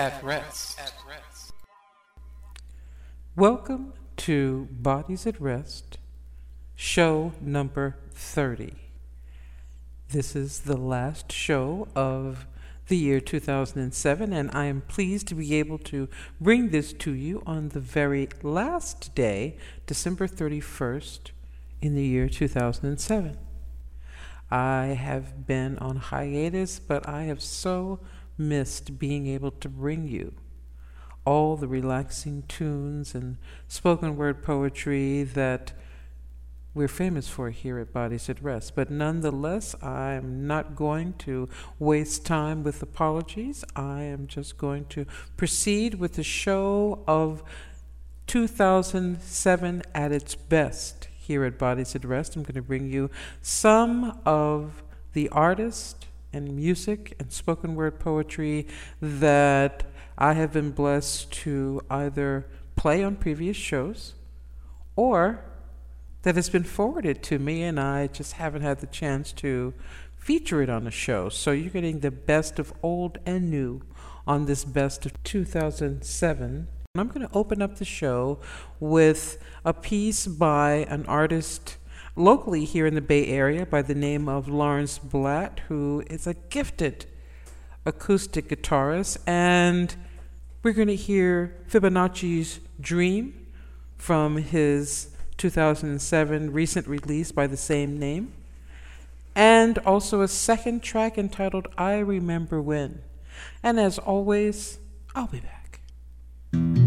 at rest. Welcome to Bodies at Rest, show number 30. This is the last show of the year 2007, and I am pleased to be able to bring this to you on the very last day, December 31st, in the year 2007. I have been on hiatus, but I have so missed being able to bring you all the relaxing tunes and spoken word poetry that we're famous for here at Bodies at Rest. But nonetheless, I'm not going to waste time with apologies. I am just going to proceed with the show of 2007 at its best here at Bodies at Rest. I'm going to bring you some of the artists and music and spoken word poetry that I have been blessed to either play on previous shows or that has been forwarded to me and I just haven't had the chance to feature it on the show. So you're getting the best of old and new on this best of 2007. I'm going to open up the show with a piece by an artist locally here in the Bay Area by the name of Lawrence Blatt, who is a gifted acoustic guitarist. And we're going to hear Fibonacci's Dream from his 2007 recent release by the same name, and also a second track entitled I Remember When. And as always, I'll be back.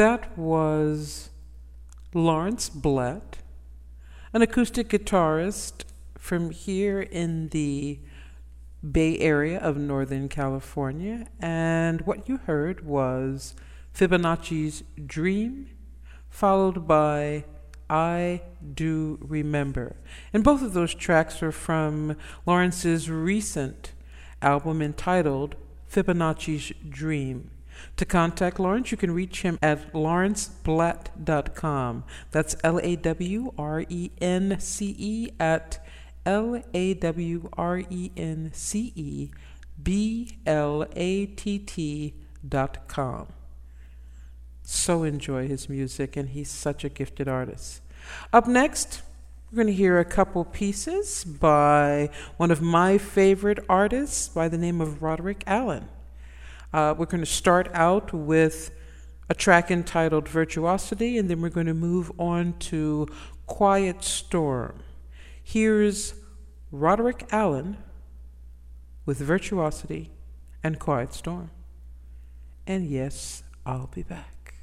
That was Lawrence Blatt, an acoustic guitarist from here in the Bay Area of Northern California. And what you heard was Fibonacci's Dream, followed by I Do Remember. And both of those tracks are from Lawrence's recent album entitled Fibonacci's Dream. To contact Lawrence, you can reach him at lawrenceblatt.com. That's L A W R E N C E at L A W R E N C E B L A T T dot com. So enjoy his music, and he's such a gifted artist. Up next, we're going to hear a couple pieces by one of my favorite artists by the name of Roderick Allen. Uh, we're going to start out with a track entitled Virtuosity, and then we're going to move on to Quiet Storm. Here's Roderick Allen with Virtuosity and Quiet Storm. And yes, I'll be back.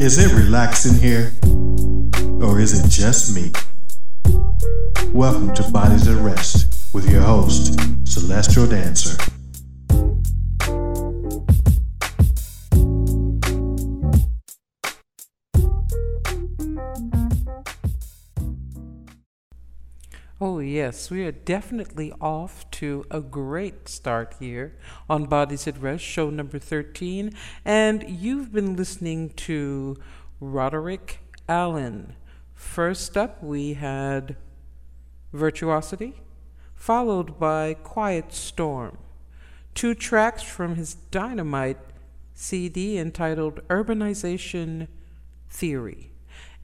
Is it relaxing here? Or is it just me? Welcome to Bodies at Rest with your host, Celestial Dancer. Yes, we are definitely off to a great start here on Bodies at Rest, show number 13. And you've been listening to Roderick Allen First up, we had Virtuosity, followed by Quiet Storm, two tracks from his Dynamite CD entitled Urbanization Theory.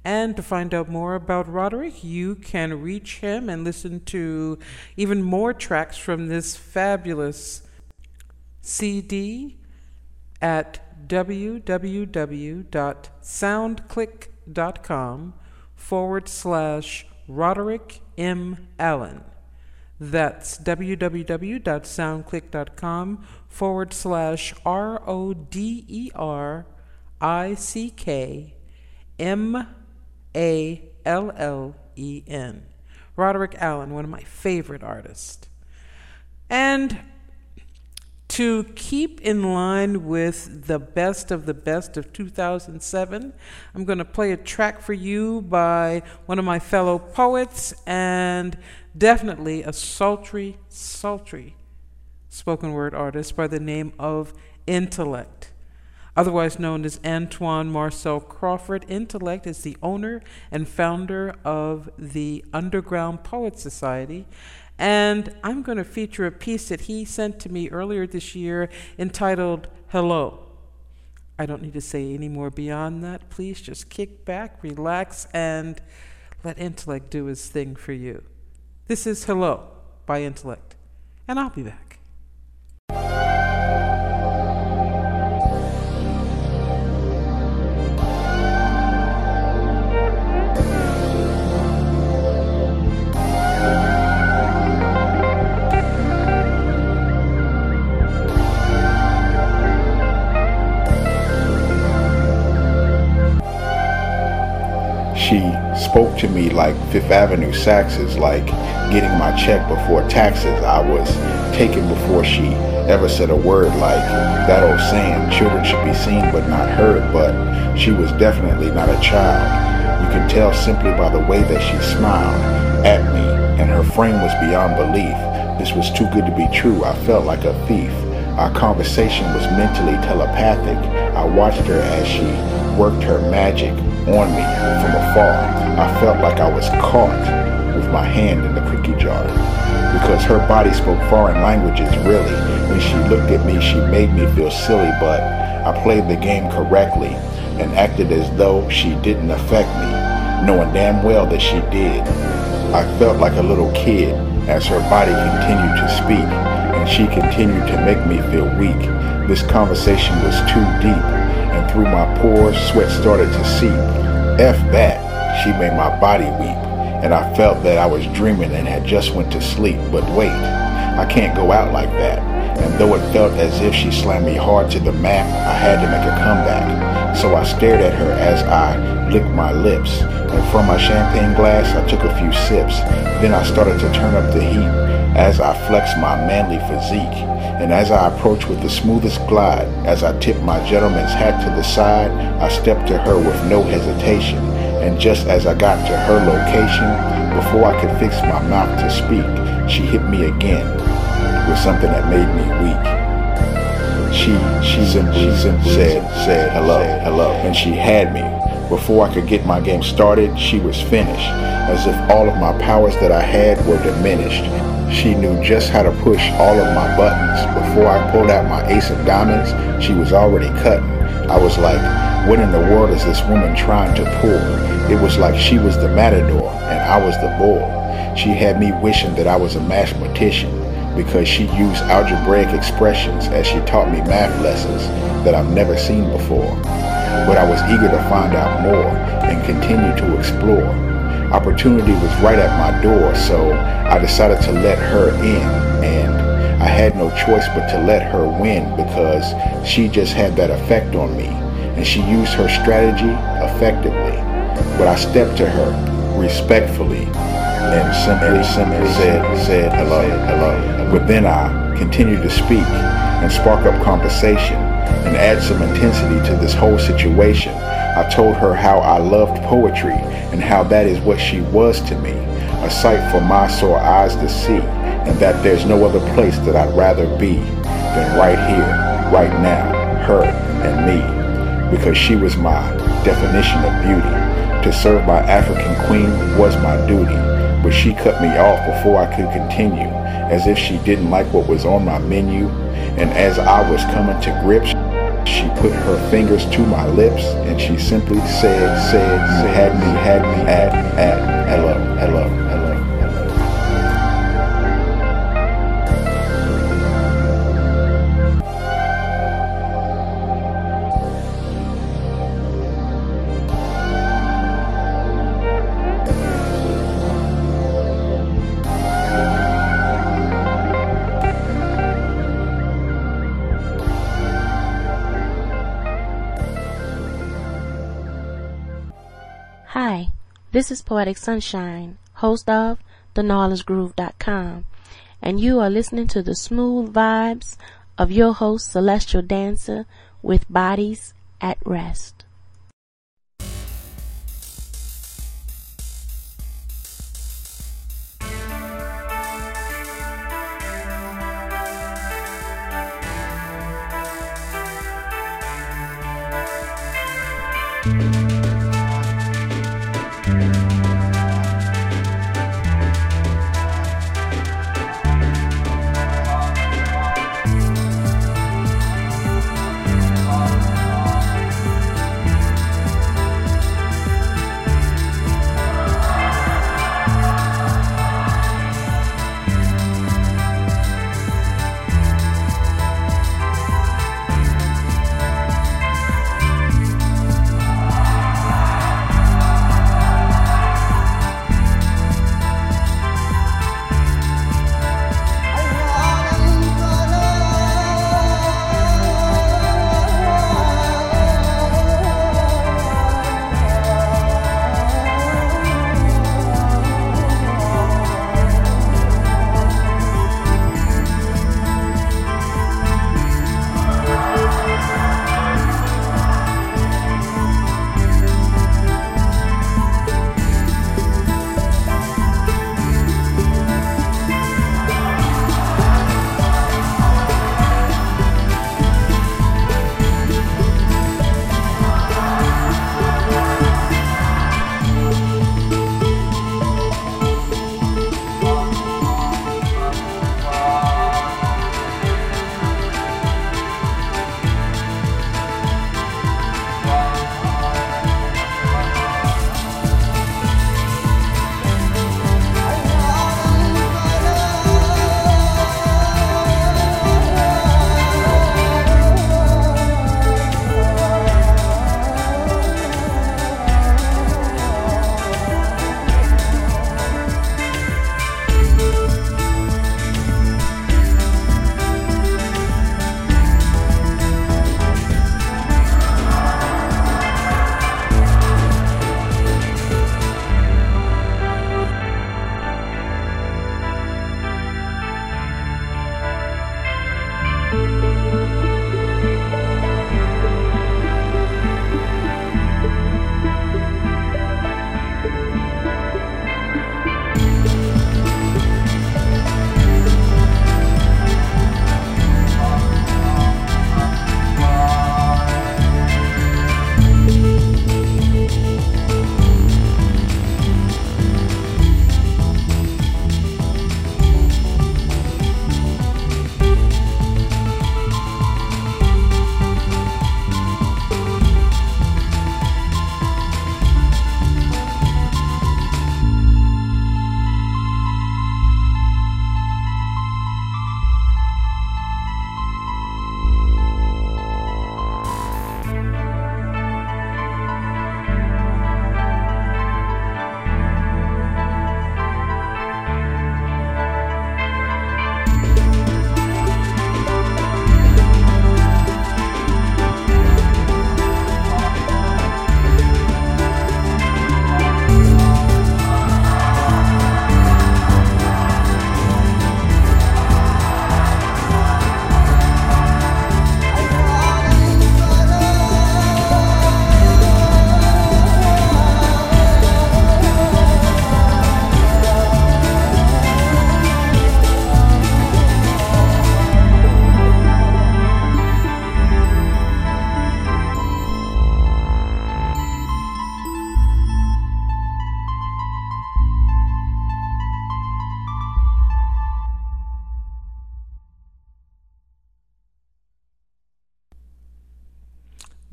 And to find out more about Roderick, you can reach him and listen to even more tracks from this fabulous CD at www.soundclick.com forward slash Roderick M. Allen. That's www.soundclick.com forward slash R O D E R I C K M A L L E N. Roderick Allen, one of my favorite artists. And to keep in line with the best of the best of 2007, I'm going to play a track for you by one of my fellow poets and definitely a sultry, sultry spoken word artist by the name of Intellect. Otherwise known as Antoine Marcel Crawford, Intellect is the owner and founder of the Underground Poet Society and I'm going to feature a piece that he sent to me earlier this year entitled Hello. I don't need to say any more beyond that. Please just kick back, relax, and let intellect do his thing for you. This is Hello by Intellect, and I'll be back. To me like Fifth Avenue sax is like getting my check before taxes. I was taken before she ever said a word like that old saying, children should be seen but not heard, but she was definitely not a child. You can tell simply by the way that she smiled at me, and her frame was beyond belief. This was too good to be true. I felt like a thief. Our conversation was mentally telepathic. I watched her as she worked her magic on me from afar. I felt like I was caught with my hand in the cookie jar. Because her body spoke foreign languages, really. When she looked at me, she made me feel silly, but I played the game correctly and acted as though she didn't affect me, knowing damn well that she did. I felt like a little kid as her body continued to speak and she continued to make me feel weak. This conversation was too deep and through my pores, sweat started to seep. F that, she made my body weep, and I felt that I was dreaming and had just went to sleep. But wait, I can't go out like that. And though it felt as if she slammed me hard to the mat, I had to make a comeback. So I stared at her as I licked my lips, and from my champagne glass I took a few sips. Then I started to turn up the heat as I flexed my manly physique, and as I approached with the smoothest glide, as I tipped my gentleman's hat to the side, I stepped to her with no hesitation, and just as I got to her location, before I could fix my mouth to speak, she hit me again with something that made me weak. She, she simply, simply said, said hello, hello, and she had me. Before I could get my game started, she was finished, as if all of my powers that I had were diminished. She knew just how to push all of my buttons. Before I pulled out my ace of diamonds, she was already cutting. I was like, what in the world is this woman trying to pull? It was like she was the matador and I was the bull. She had me wishing that I was a mathematician because she used algebraic expressions as she taught me math lessons that I've never seen before. But I was eager to find out more and continue to explore. Opportunity was right at my door, so I decided to let her in, and I had no choice but to let her win because she just had that effect on me, and she used her strategy effectively. But I stepped to her respectfully and simply, simply said, said hello, hello. But then I continued to speak and spark up conversation and add some intensity to this whole situation. I told her how I loved poetry and how that is what she was to me, a sight for my sore eyes to see, and that there's no other place that I'd rather be than right here, right now, her and me, because she was my definition of beauty. To serve my African queen was my duty, but she cut me off before I could continue, as if she didn't like what was on my menu. And as I was coming to grips, she put her fingers to my lips and she simply said, said, you had me, had me at, at, hello, hello. This is Poetic Sunshine, host of theknowledgegroove.com, and you are listening to the smooth vibes of your host, Celestial Dancer, with Bodies at Rest.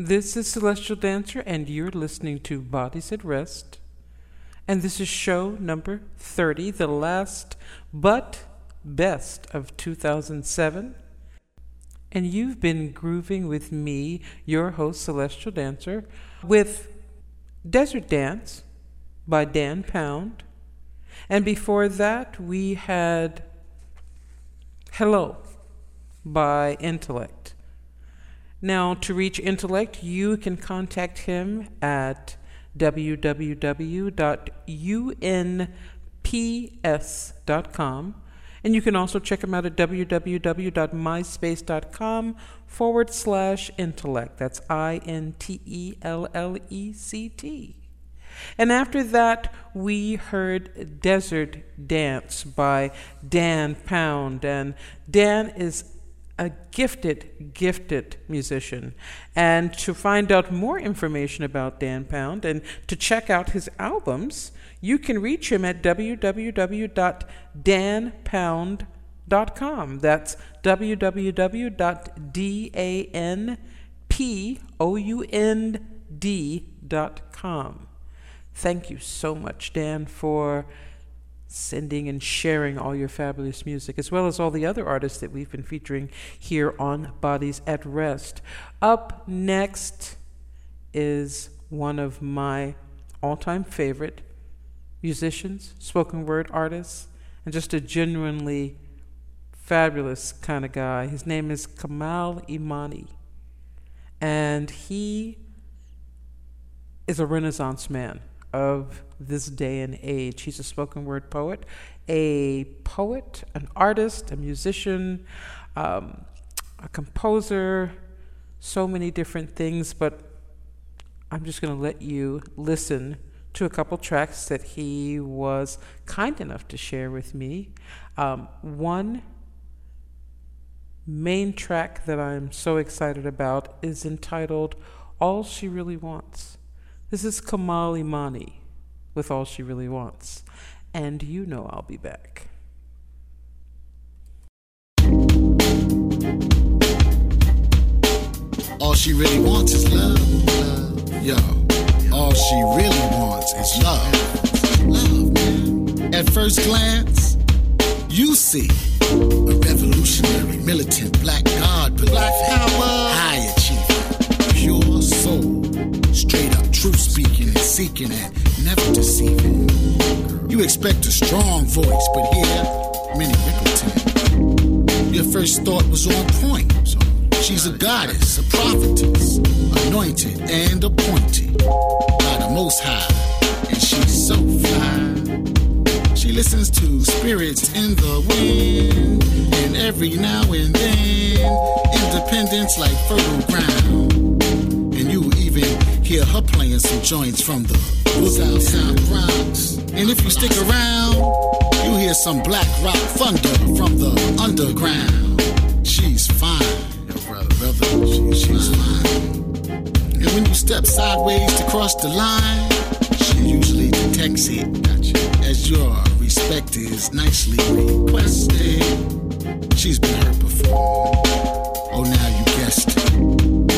This is Celestial Dancer, and you're listening to Bodies at Rest. And this is show number 30, the last but best of 2007. And you've been grooving with me, your host, Celestial Dancer, with Desert Dance by Dan Pound. And before that, we had Hello by Intellect. Now, to reach Intellect, you can contact him at www.unps.com. And you can also check him out at www.myspace.com forward slash intellect. That's I N T E L L E C T. And after that, we heard Desert Dance by Dan Pound. And Dan is a gifted, gifted musician. And to find out more information about Dan Pound and to check out his albums, you can reach him at www.danpound.com. That's www.danpound.com. Thank you so much, Dan, for sending and sharing all your fabulous music, as well as all the other artists that we've been featuring here on Bodies at Rest. Up next is one of my all time favorite musicians, spoken word artists, and just a genuinely fabulous kind of guy. His name is Kamal Imani, and he is a Renaissance man of this day and age. He's a spoken word poet, a poet, an artist, a musician, um, a composer, so many different things, but I'm just going to let you listen to a couple tracks that he was kind enough to share with me. Um, one main track that I'm so excited about is entitled All She Really Wants. This is Kamal Imani with All She Really Wants. And you know I'll be back. All she really wants is love, love. Yo, all she really wants is love. Love, man. At first glance, you see a revolutionary, militant, black god, black power, high achiever, pure soul, straight up truth speaking and seeking and never deceiving. You expect a strong voice, but here, Minnie Riperton. Your first thought was on point. She's a goddess, a prophetess, anointed and appointed by the Most High, and she's so fly. She listens to spirits in the wind, and every now and then, independence like fertile ground. Hear her playing some joints from the South Sound Bronx. And if you stick around, you hear some black rock thunder from the underground. She's fine, brother, brother, she, she's fine. And when you step sideways to cross the line, she usually detects it. As your respect is nicely requested. She's been hurt before. Oh, now you guessed it.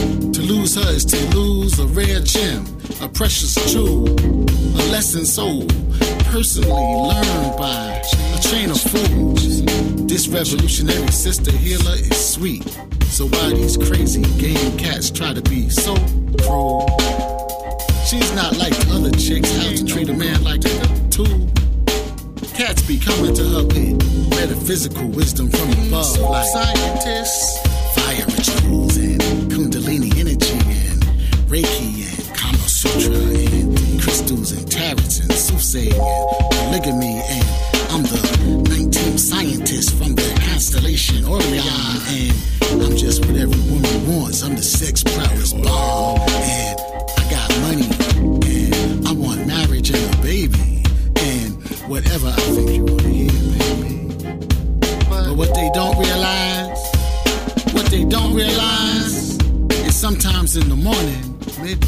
To lose her is to lose a rare gem, a precious jewel, a lesson so personally learned by a chain of fools. This revolutionary sister healer is sweet. So why these crazy game cats try to be so cruel? She's not like the other chicks how to treat a man like a tool. Cats be coming to her with metaphysical wisdom from above, like scientists, fire rituals,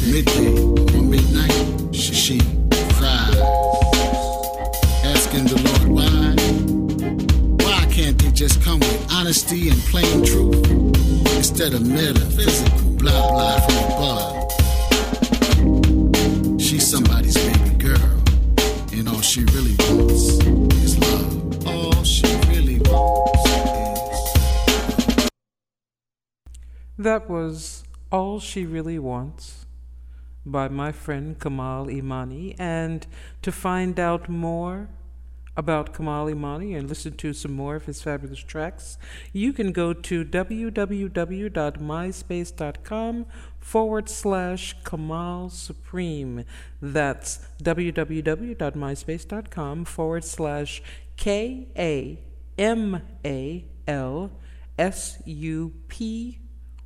midday, or midnight, she, she cries, asking the Lord why. Why can't they just come with honesty and plain truth? Instead of metaphysical blah blah from above. She's somebody's baby girl, and all she really wants is love. All she really wants is. That was All She Really Wants by my friend Kamal Imani. And to find out more about Kamal Imani and listen to some more of his fabulous tracks, you can go to www.myspace.com forward slash Kamal Supreme. That's www.myspace.com forward slash K A M A L S U P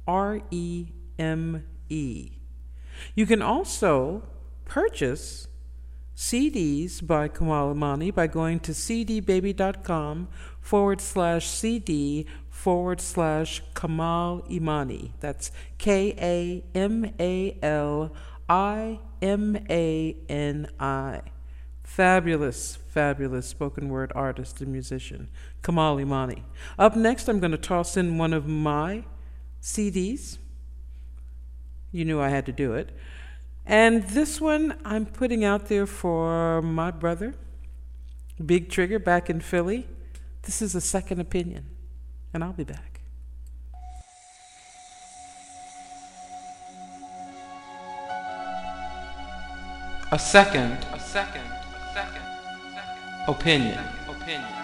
R E M E. You can also purchase CDs by Kamal Imani by going to cdbaby.com forward slash CD forward slash Kamal Imani. That's K A M A L I M A N I. Fabulous, fabulous spoken word artist and musician, Kamal Imani. Up next, I'm going to toss in one of my CDs. You knew I had to do it. And this one I'm putting out there for my brother, Big Trigger, back in Philly. This is a second opinion, and I'll be back. A second, a second, a second, second opinion, opinion, opinion.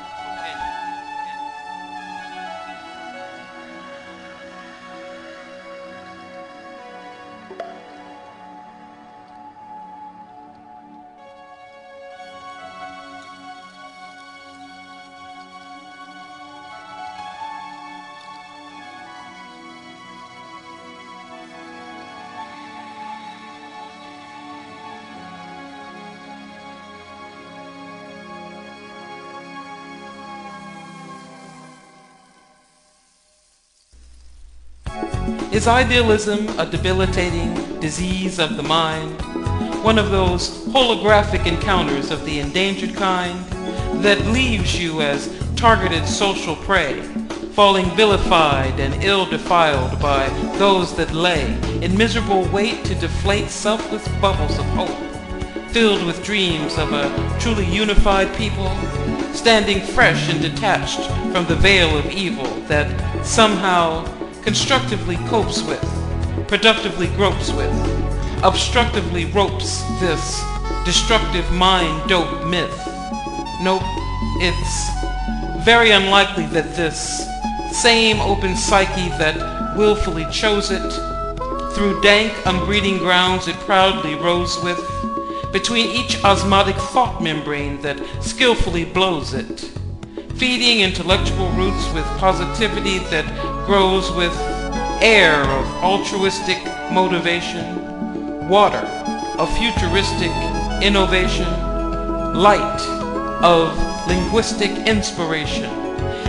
Is idealism a debilitating disease of the mind? One of those holographic encounters of the endangered kind that leaves you as targeted social prey, falling vilified and ill-defiled by those that lay in miserable wait to deflate selfless bubbles of hope, filled with dreams of a truly unified people, standing fresh and detached from the veil of evil that somehow constructively copes with, productively gropes with, obstructively ropes this destructive mind dope myth. Nope, it's very unlikely that this same open psyche that willfully chose it, through dank, unbreeding grounds it proudly rose with, between each osmotic thought membrane that skillfully blows it, feeding intellectual roots with positivity that grows with air of altruistic motivation, water of futuristic innovation, light of linguistic inspiration,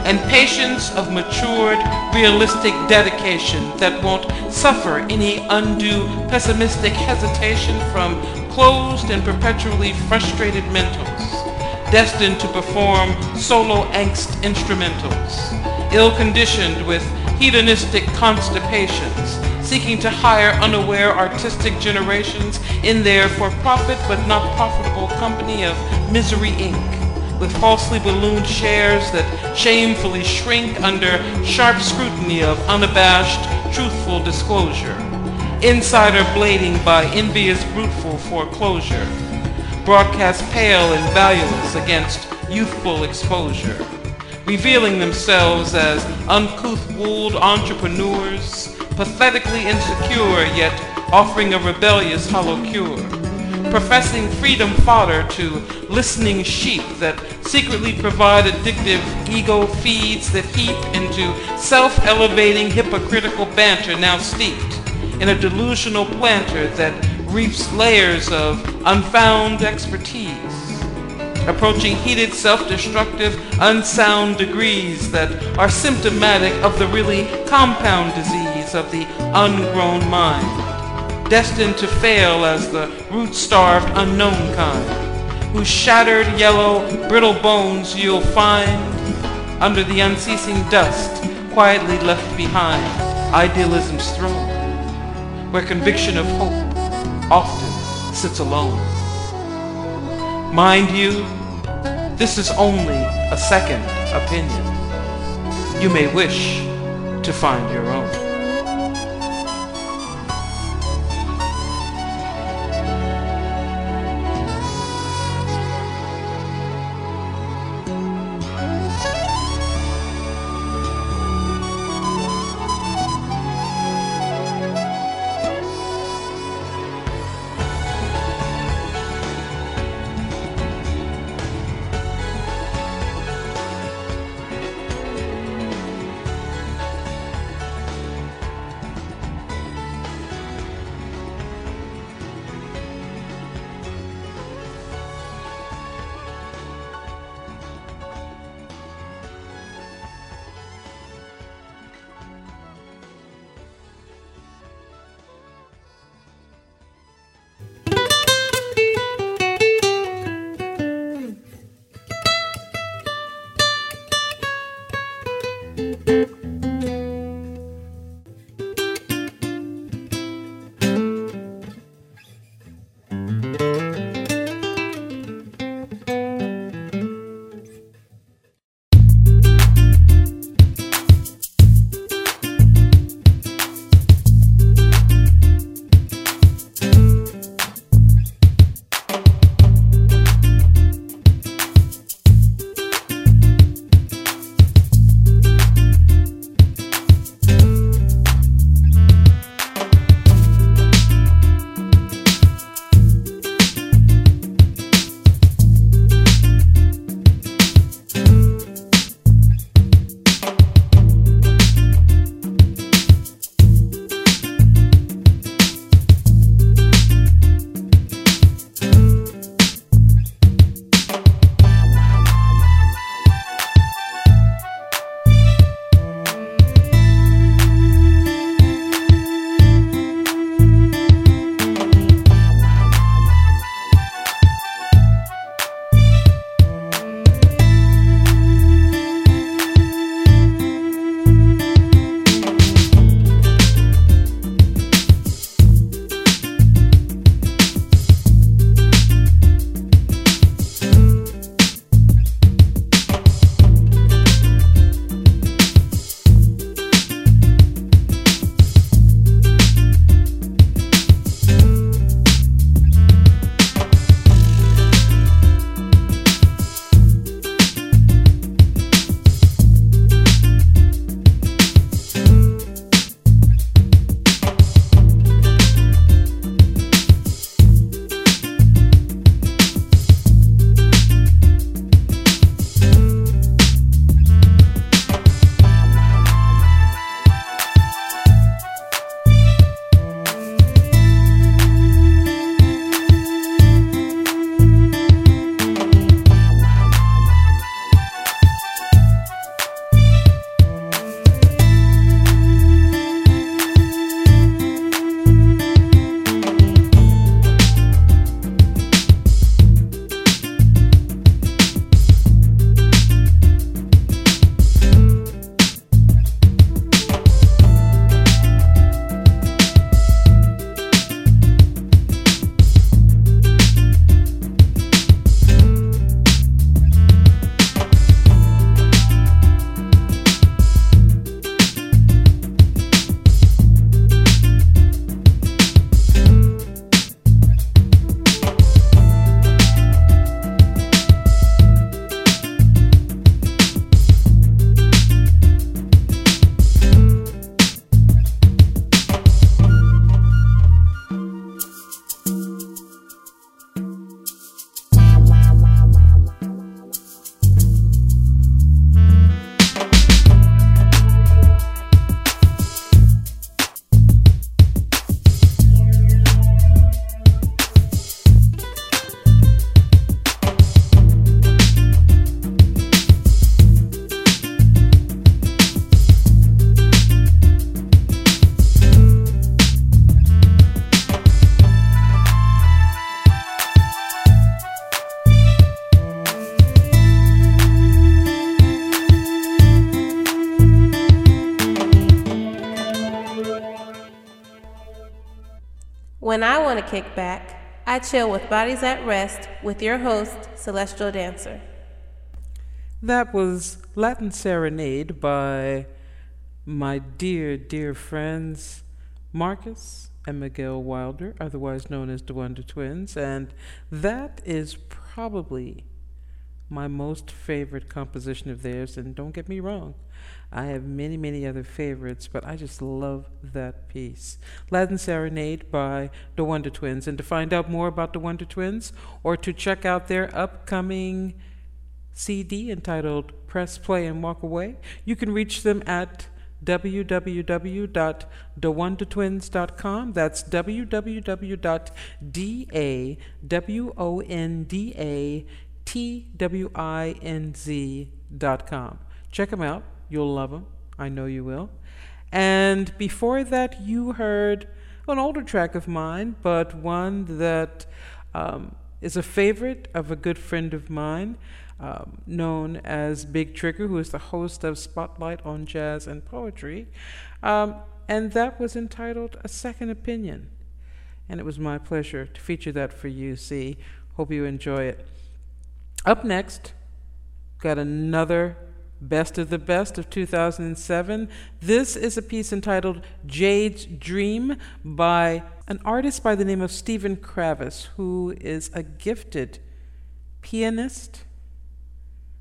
and patience of matured, realistic dedication that won't suffer any undue pessimistic hesitation from closed and perpetually frustrated mentals, destined to perform solo angst instrumentals, ill-conditioned with hedonistic constipations, seeking to hire unaware artistic generations in their for-profit but not profitable company of Misery Inc., with falsely ballooned shares that shamefully shrink under sharp scrutiny of unabashed, truthful disclosure, insider blading by envious bruteful foreclosure, broadcast pale and valueless against youthful exposure revealing themselves as uncouth wooled entrepreneurs, pathetically insecure yet offering a rebellious hollow cure, professing freedom fodder to listening sheep that secretly provide addictive ego feeds that heap into self-elevating hypocritical banter now steeped in a delusional planter that reaps layers of unfound expertise approaching heated, self-destructive, unsound degrees that are symptomatic of the really compound disease of the ungrown mind, destined to fail as the root-starved unknown kind, whose shattered, yellow, brittle bones you'll find under the unceasing dust quietly left behind idealism's throne, where conviction of hope often sits alone. Mind you, this is only a second opinion. You may wish to find your own. To kick back, I chill with Bodies at Rest with your host, Celestial Dancer. That was Latin Serenade by my dear, dear friends Marcus and Miguel Wilder, otherwise known as the Wonder Twins, and that is probably my most favorite composition of theirs. And don't get me wrong, I have many, many other favorites, but I just love that piece. Latin Serenade by the Wonder Twins. And to find out more about the Wonder Twins or to check out their upcoming CD entitled Press Play and Walk Away, you can reach them at www.dawondatwins.com. That's www.dawondatwinz.com. Check them out. You'll love them. I know you will. And before that, you heard an older track of mine, but one that um, is a favorite of a good friend of mine um, known as Big Trigger, who is the host of Spotlight on Jazz and Poetry. Um, and that was entitled A Second Opinion. And it was my pleasure to feature that for you, see. Hope you enjoy it. Up next, got another Best of the Best of 2007. This is a piece entitled Jade's Dream by an artist by the name of Stephen Kravis, who is a gifted pianist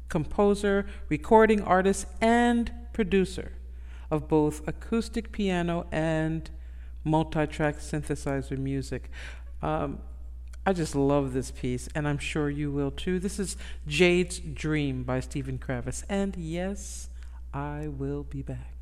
composer, recording artist, and producer of both acoustic piano and multi track synthesizer music. Um, I just love this piece, and I'm sure you will too. This is Jade's Dream by Stephen Kravis. And yes, I will be back.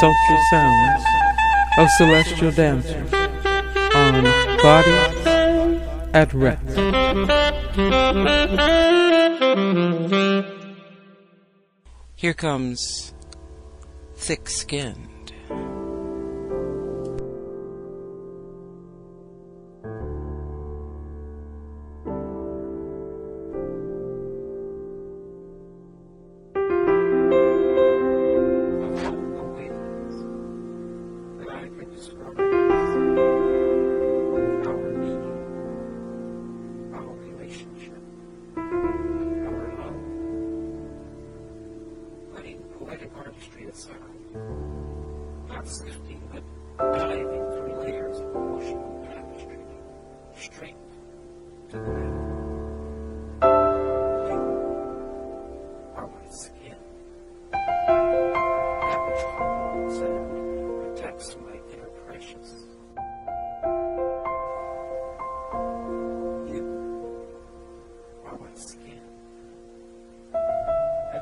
Sultry sounds of celestial dancers on Bodies at Rest. Here comes Thick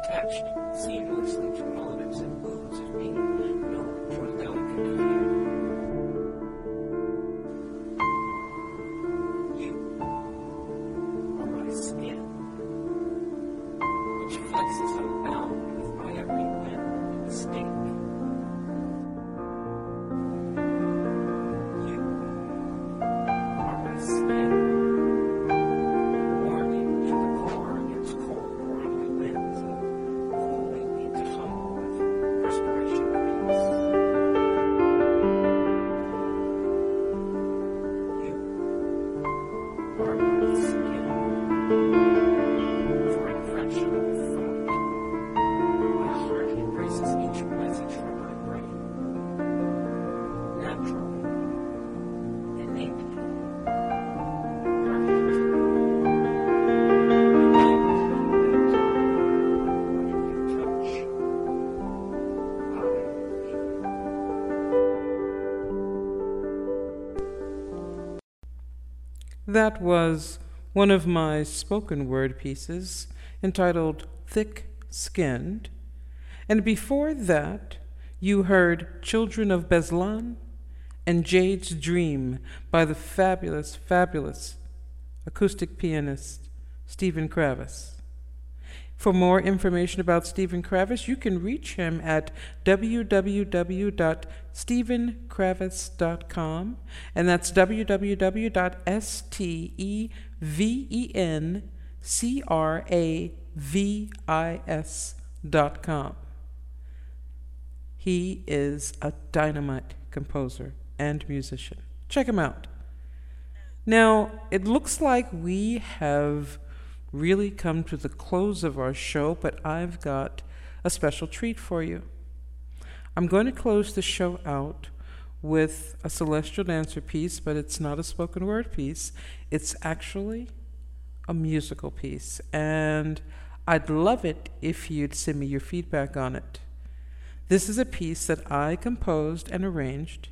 Skinned. That was one of my spoken word pieces entitled Thick Skinned. And before that, you heard Children of Beslan and Jade's Dream by the fabulous, fabulous acoustic pianist Stephen Kravis. For more information about Stephen Kravis, you can reach him at www.stephenkravis.com, and that's www.stephenkravis.com. He is a dynamite composer and musician. Check him out. Now, it looks like we have really come to the close of our show, but I've got a special treat for you. I'm going to close the show out with a celestial dancer piece, but it's not a spoken word piece. It's actually a musical piece. And I'd love it if you'd send me your feedback on it. This is a piece that I composed and arranged,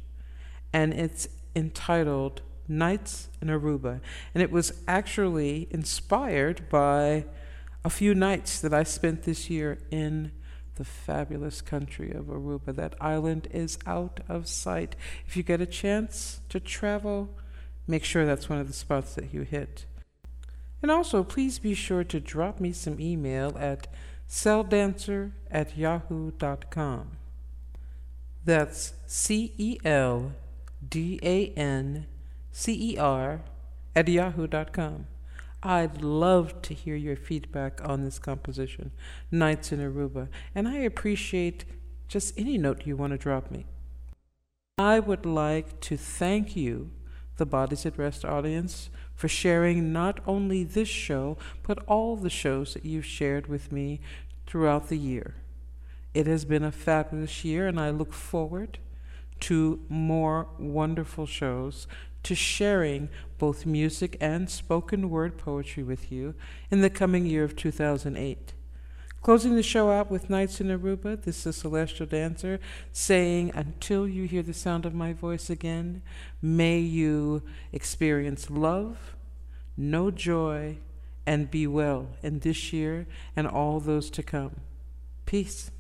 and it's entitled Nights in Aruba. And it was actually inspired by a few nights that I spent this year in the fabulous country of Aruba. That island is out of sight. If you get a chance to travel, make sure that's one of the spots that you hit. And also, please be sure to drop me some email at celdancer at yahoo.com. That's C E L D A N cer at yahoo.com. I'd love to hear your feedback on this composition, Nights in Aruba, and I appreciate just any note you want to drop me. I would like to thank you, the Bodies at Rest audience, for sharing not only this show, but all the shows that you've shared with me throughout the year. It has been a fabulous year, and I look forward to more wonderful shows to sharing both music and spoken word poetry with you in the coming year of 2008. Closing the show out with Nights in Aruba, this is Celestial Dancer saying, Until you hear the sound of my voice again, may you experience love, know joy, and be well in this year and all those to come. Peace.